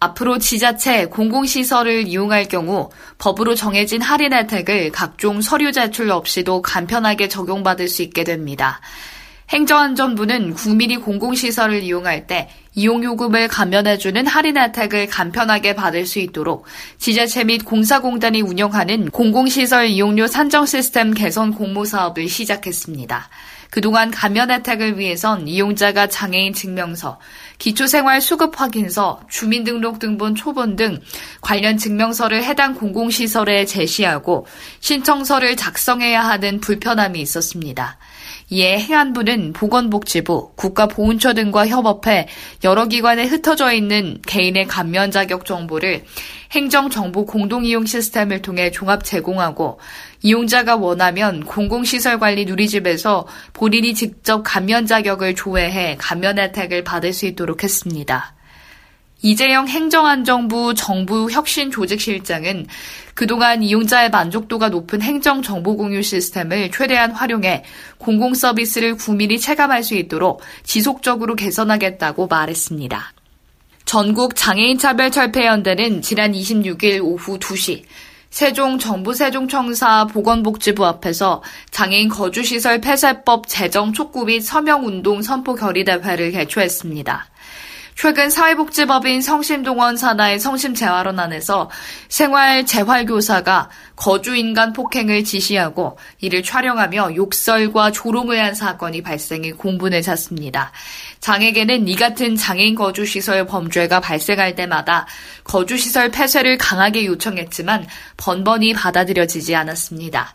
앞으로 지자체 공공시설을 이용할 경우 법으로 정해진 할인 혜택을 각종 서류 제출 없이도 간편하게 적용받을 수 있게 됩니다. 행정안전부는 국민이 공공시설을 이용할 때 이용요금을 감면해주는 할인 혜택을 간편하게 받을 수 있도록 지자체 및 공사공단이 운영하는 공공시설 이용료 산정 시스템 개선 공모 사업을 시작했습니다. 그동안 감면 혜택을 위해선 이용자가 장애인 증명서, 기초생활 수급 확인서, 주민등록등본 초본 등 관련 증명서를 해당 공공시설에 제시하고 신청서를 작성해야 하는 불편함이 있었습니다. 이에 행안부는 보건복지부, 국가보훈처 등과 협업해 여러 기관에 흩어져 있는 개인의 감면 자격 정보를 행정정보 공동이용 시스템을 통해 종합 제공하고 이용자가 원하면 공공시설 관리 누리집에서 본인이 직접 감면 자격을 조회해 감면 혜택을 받을 수 있도록 했습니다. 이재영 행정안정부 정부혁신조직실장은 그동안 이용자의 만족도가 높은 행정정보공유 시스템을 최대한 활용해 공공서비스를 국민이 체감할 수 있도록 지속적으로 개선하겠다고 말했습니다. 전국 장애인차별철폐연대는 지난 26일 오후 2시 세종 정부 세종청사 보건복지부 앞에서 장애인 거주시설 폐쇄법 제정 촉구 및 서명운동 선포 결의대회를 개최했습니다. 최근 사회복지법인 성심동원 산하의 성심재활원 안에서 생활 재활교사가 거주인간 폭행을 지시하고 이를 촬영하며 욕설과 조롱을 한 사건이 발생해 공분을 샀습니다. 장에게는 이 같은 장애인 거주시설 범죄가 발생할 때마다 거주시설 폐쇄를 강하게 요청했지만 번번이 받아들여지지 않았습니다.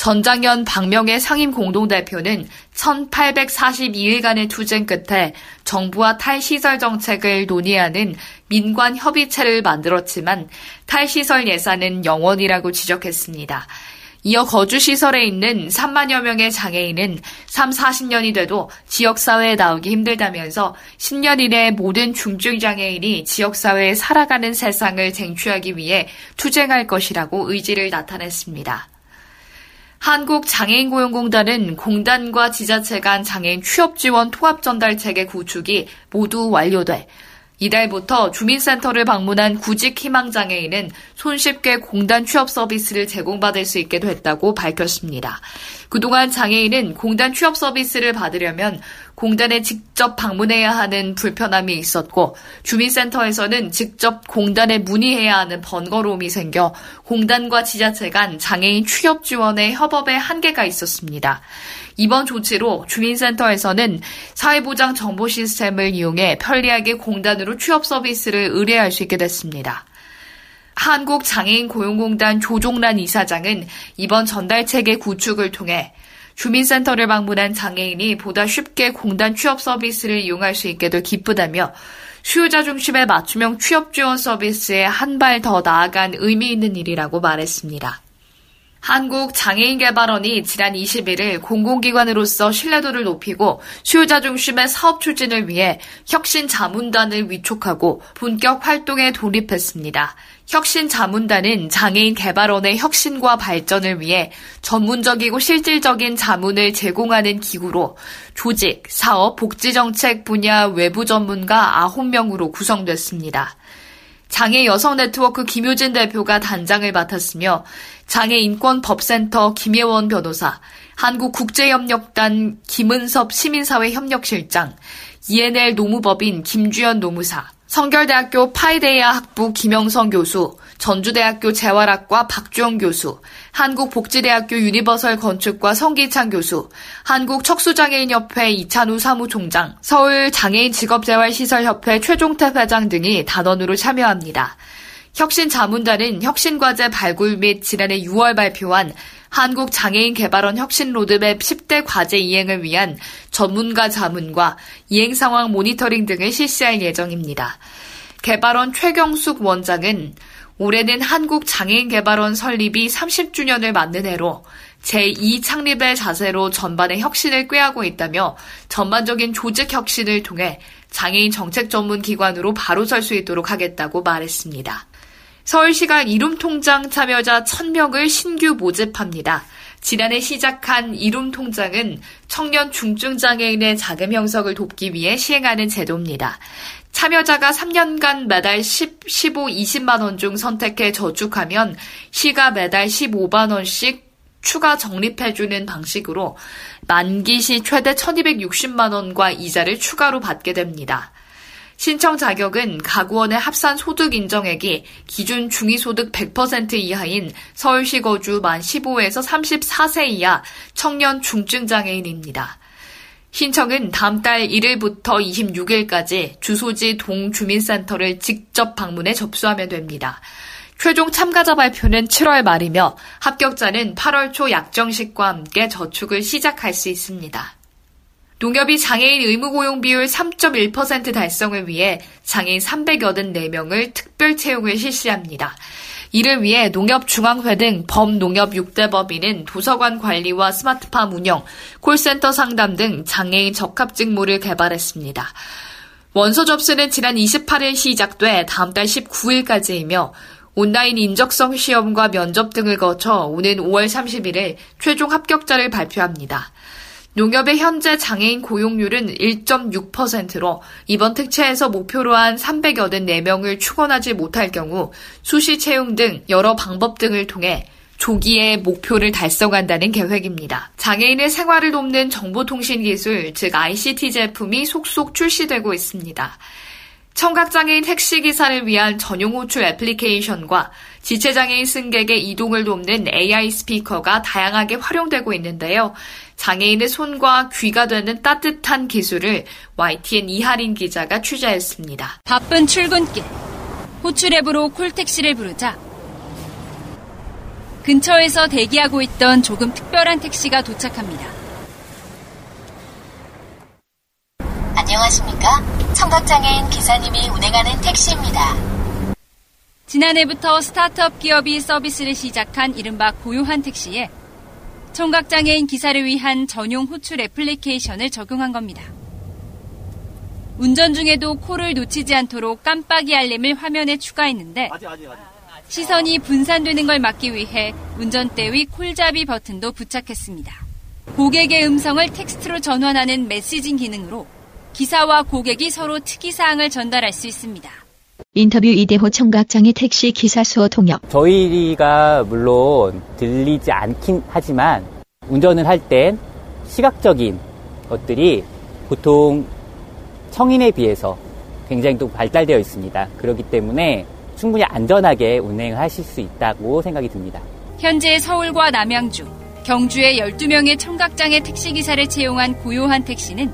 전장현 박명의 상임 공동대표는 1842일간의 투쟁 끝에 정부와 탈시설 정책을 논의하는 민관 협의체를 만들었지만 탈시설 예산은 영원이라고 지적했습니다. 이어 거주시설에 있는 3만여 명의 장애인은 3, 40년이 돼도 지역사회에 나오기 힘들다면서 10년 이내 모든 중증장애인이 지역사회에 살아가는 세상을 쟁취하기 위해 투쟁할 것이라고 의지를 나타냈습니다. 한국장애인고용공단은 공단과 지자체 간 장애인 취업지원 통합전달체계 구축이 모두 완료돼 이달부터 주민센터를 방문한 구직 희망장애인은 손쉽게 공단 취업 서비스를 제공받을 수 있게 됐다고 밝혔습니다. 그동안 장애인은 공단 취업 서비스를 받으려면 공단에 직접 방문해야 하는 불편함이 있었고 주민센터에서는 직접 공단에 문의해야 하는 번거로움이 생겨 공단과 지자체 간 장애인 취업 지원의 협업에 한계가 있었습니다. 이번 조치로 주민센터에서는 사회보장 정보 시스템을 이용해 편리하게 공단으로 취업 서비스를 의뢰할 수 있게 됐습니다. 한국장애인 고용공단 조종란 이사장은 이번 전달체계 구축을 통해 주민센터를 방문한 장애인이 보다 쉽게 공단 취업 서비스를 이용할 수 있게 돼 기쁘다며 수요자 중심의 맞춤형 취업 지원 서비스에 한 발 더 나아간 의미 있는 일이라고 말했습니다. 한국장애인개발원이 지난 21일 공공기관으로서 신뢰도를 높이고 수요자 중심의 사업 추진을 위해 혁신 자문단을 위촉하고 본격 활동에 돌입했습니다. 혁신자문단은 장애인 개발원의 혁신과 발전을 위해 전문적이고 실질적인 자문을 제공하는 기구로 조직, 사업, 복지정책 분야 외부 전문가 9명으로 구성됐습니다. 장애 여성 네트워크 김효진 대표가 단장을 맡았으며 장애인권법센터 김예원 변호사, 한국국제협력단 김은섭 시민사회협력실장, ENL 노무법인 김주연 노무사, 성결대학교 파이데이아 학부 김영성 교수, 전주대학교 재활학과 박주영 교수, 한국복지대학교 유니버설 건축과 성기창 교수, 한국척수장애인협회 이찬우 사무총장, 서울장애인직업재활시설협회 최종태 회장 등이 단원으로 참여합니다. 혁신자문단은 혁신과제 발굴 및 지난해 6월 발표한 한국장애인개발원 혁신 로드맵 10대 과제 이행을 위한 전문가 자문과 이행 상황 모니터링 등을 실시할 예정입니다. 개발원 최경숙 원장은 올해는 한국장애인개발원 설립이 30주년을 맞는 해로 제2 창립의 자세로 전반의 혁신을 꾀하고 있다며 전반적인 조직 혁신을 통해 장애인 정책 전문 기관으로 바로 설 수 있도록 하겠다고 말했습니다. 서울시가 이룸통장 참여자 1000명을 신규 모집합니다. 지난해 시작한 이룸통장은 청년 중증장애인의 자금 형성을 돕기 위해 시행하는 제도입니다. 참여자가 3년간 매달 10, 15, 20만 원 중 선택해 저축하면 시가 매달 15만 원씩 추가 적립해주는 방식으로 만기 시 최대 1260만 원과 이자를 추가로 받게 됩니다. 신청 자격은 가구원의 합산 소득 인정액이 기준 중위소득 100% 이하인 서울시 거주 만 15에서 34세 이하 청년 중증장애인입니다. 신청은 다음 달 1일부터 26일까지 주소지 동주민센터를 직접 방문해 접수하면 됩니다. 최종 참가자 발표는 7월 말이며 합격자는 8월 초 약정식과 함께 저축을 시작할 수 있습니다. 농협이 장애인 의무 고용 비율 3.1% 달성을 위해 장애인 384명을 특별 채용을 실시합니다. 이를 위해 농협중앙회 등 범농협 6대 법인은 도서관 관리와 스마트팜 운영, 콜센터 상담 등 장애인 적합 직무를 개발했습니다. 원서 접수는 지난 28일 시작돼 다음 달 19일까지이며 온라인 인적성 시험과 면접 등을 거쳐 오는 5월 31일 최종 합격자를 발표합니다. 농협의 현재 장애인 고용률은 1.6%로 이번 특채에서 목표로 한 384명을 축원하지 못할 경우 수시 채용 등 여러 방법 등을 통해 조기에 목표를 달성한다는 계획입니다. 장애인의 생활을 돕는 정보통신기술, 즉 ICT 제품이 속속 출시되고 있습니다. 청각장애인 택시기사를 위한 전용 호출 애플리케이션과 지체장애인 승객의 이동을 돕는 AI 스피커가 다양하게 활용되고 있는데요. 장애인의 손과 귀가 되는 따뜻한 기술을 YTN 이하린 기자가 취재했습니다. 바쁜 출근길. 호출 앱으로 콜택시를 부르자 근처에서 대기하고 있던 조금 특별한 택시가 도착합니다. 안녕하십니까? 청각장애인 기사님이 운행하는 택시입니다. 지난해부터 스타트업 기업이 서비스를 시작한 이른바 고요한 택시에 청각장애인 기사를 위한 전용 호출 애플리케이션을 적용한 겁니다. 운전 중에도 콜을 놓치지 않도록 깜빡이 알림을 화면에 추가했는데 시선이 분산되는 걸 막기 위해 운전대 위 콜잡이 버튼도 부착했습니다. 고객의 음성을 텍스트로 전환하는 메시징 기능으로 기사와 고객이 서로 특이사항을 전달할 수 있습니다. 인터뷰 이대호 청각장애 택시 기사 수어 통역. 저희가 물론 들리지 않긴 하지만 운전을 할 땐 시각적인 것들이 보통 성인에 비해서 굉장히 또 발달되어 있습니다. 그렇기 때문에 충분히 안전하게 운행을 하실 수 있다고 생각이 듭니다. 현재 서울과 남양주, 경주에 12명의 청각장애 택시기사를 채용한 고요한 택시는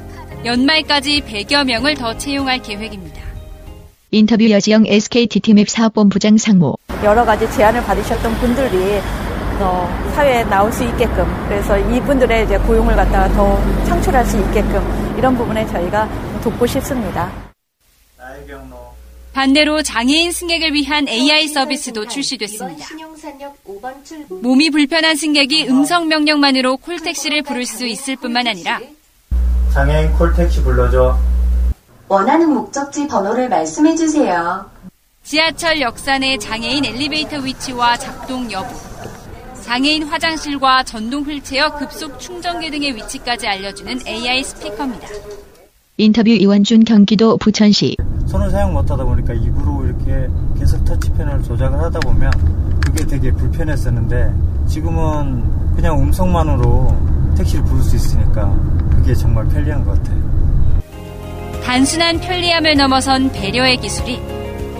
연말까지 100여 명을 더 채용할 계획입니다. 인터뷰 여지영 SKT팀앱 사업본부장 상무. 여러 가지 제안을 받으셨던 분들이 어, 사회에 나올 수 있게끔 그래서 이분들의 이제 고용을 갖다가 더 창출할 수 있게끔 이런 부분에 저희가 돕고 싶습니다. 반대로 장애인 승객을 위한 AI 서비스도 출시됐습니다. 몸이 불편한 승객이 음성 명령만으로 콜택시를 부를 수 있을 뿐만 아니라 장애인 콜택시 불러줘. 원하는 목적지 번호를 말씀해 주세요. 지하철 역사 내 장애인 엘리베이터 위치와 작동 여부, 장애인 화장실과 전동 휠체어 급속 충전기 등의 위치까지 알려주는 AI 스피커입니다. 인터뷰 이원준 경기도 부천시. 손을 사용 못하다 보니까 입으로 이렇게 계속 터치펜을 조작을 하다 보면 그게 되게 불편했었는데 지금은 그냥 음성만으로 택시를 부를 수 있으니까 그게 정말 편리한 것 같아요. 단순한 편리함을 넘어선 배려의 기술이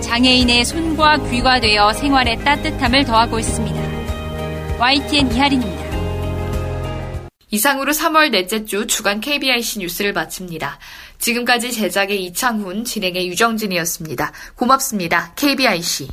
장애인의 손과 귀가 되어 생활의 따뜻함을 더하고 있습니다. YTN 이하린입니다. 이상으로 3월 넷째 주 주간 KBIC 뉴스를 마칩니다. 지금까지 제작의 이창훈, 진행의 유정진이었습니다. 고맙습니다. KBIC.